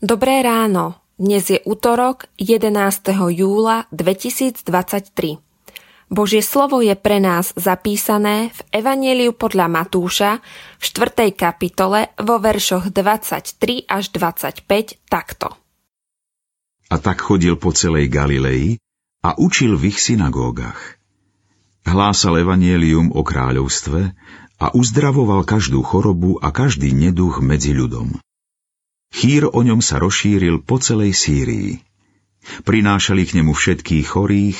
Dobré ráno. Dnes je útorok 11. júla 2023. Božie slovo je pre nás zapísané v Evangeliu podľa Matúša v 4. kapitole vo veršoch 23 až 25 takto. A tak chodil po celej Galilei a učil v ich synagógach. Hlásal evanielium o kráľovstve a uzdravoval každú chorobu a každý neduch medzi ľudom. Chýr o ňom sa rozšíril po celej Sýrii. Prinášali k nemu všetkých chorých,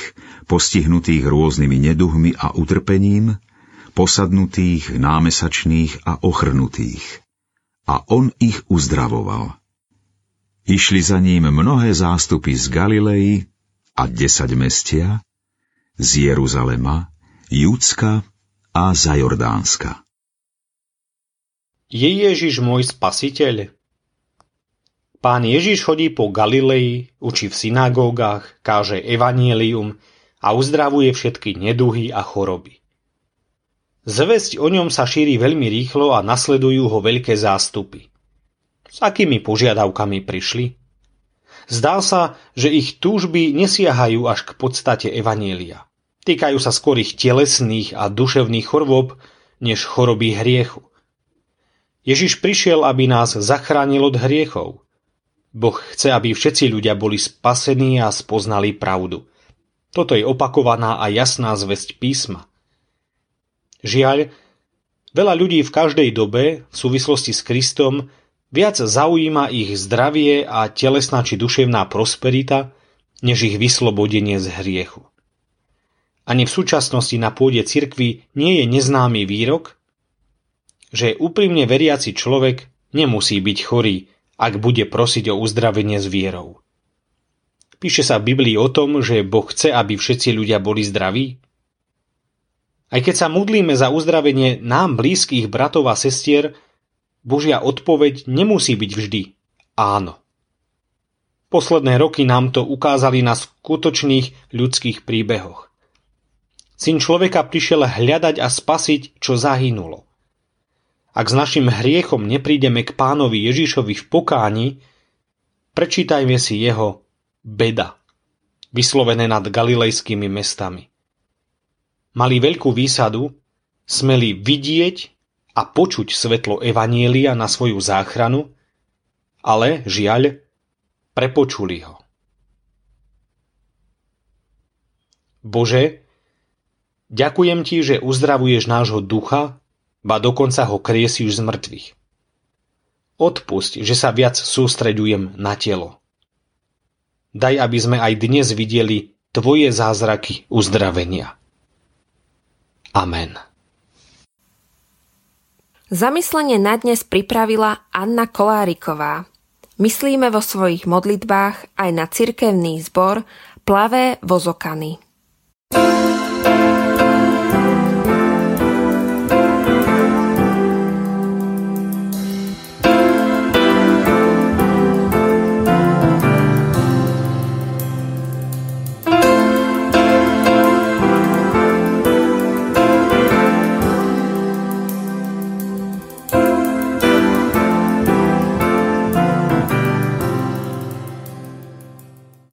postihnutých rôznymi neduhmi a utrpením, posadnutých, námesačných a ochrnutých. A on ich uzdravoval. Išli za ním mnohé zástupy z Galilei a desať mestia, z Jeruzalema, Judska a za Jordánska. Je Ježiš môj spasiteľ? Pán Ježiš chodí po Galilei, učí v synagógach, káže evanielium a uzdravuje všetky neduhy a choroby. Zvesť o ňom sa šíri veľmi rýchlo a nasledujú ho veľké zástupy. S akými požiadavkami prišli? Zdá sa, že ich túžby nesiahajú až k podstate evanielia. Týkajú sa skôr ich telesných a duševných chorôb, než choroby hriechu. Ježiš prišiel, aby nás zachránil od hriechov – Boh chce, aby všetci ľudia boli spasení a spoznali pravdu. Toto je opakovaná a jasná zväzť písma. Žiaľ, veľa ľudí v každej dobe v súvislosti s Kristom viac zaujíma ich zdravie a telesná či duševná prosperita, než ich vyslobodenie z hriechu. Ani v súčasnosti na pôde cirkvi nie je neznámy výrok, že úprimne veriaci človek nemusí byť chorý, ak bude prosiť o uzdravenie s vierou. Píše sa v Biblii o tom, že Boh chce, aby všetci ľudia boli zdraví? Aj keď sa modlíme za uzdravenie nám blízkych bratov a sestier, Božia odpoveď nemusí byť vždy áno. Posledné roky nám to ukázali na skutočných ľudských príbehoch. Syn človeka prišiel hľadať a spasiť, čo zahynulo. Ak s našim hriechom neprídeme k pánovi Ježišovi v pokáni, prečítajme si jeho beda, vyslovené nad galilejskými mestami. Mali veľkú výsadu, smeli vidieť a počuť svetlo Evanielia na svoju záchranu, ale, žiaľ, prepočuli ho. Bože, ďakujem Ti, že uzdravuješ nášho ducha ba dokonca ho kriesiš z mŕtvych. Odpusť, že sa viac sústreďujem na telo. Daj, aby sme aj dnes videli Tvoje zázraky uzdravenia. Amen. Zamyslenie na dnes pripravila Anna Koláriková. Myslíme vo svojich modlitbách aj na cirkevný zbor Plavé vozokany. thank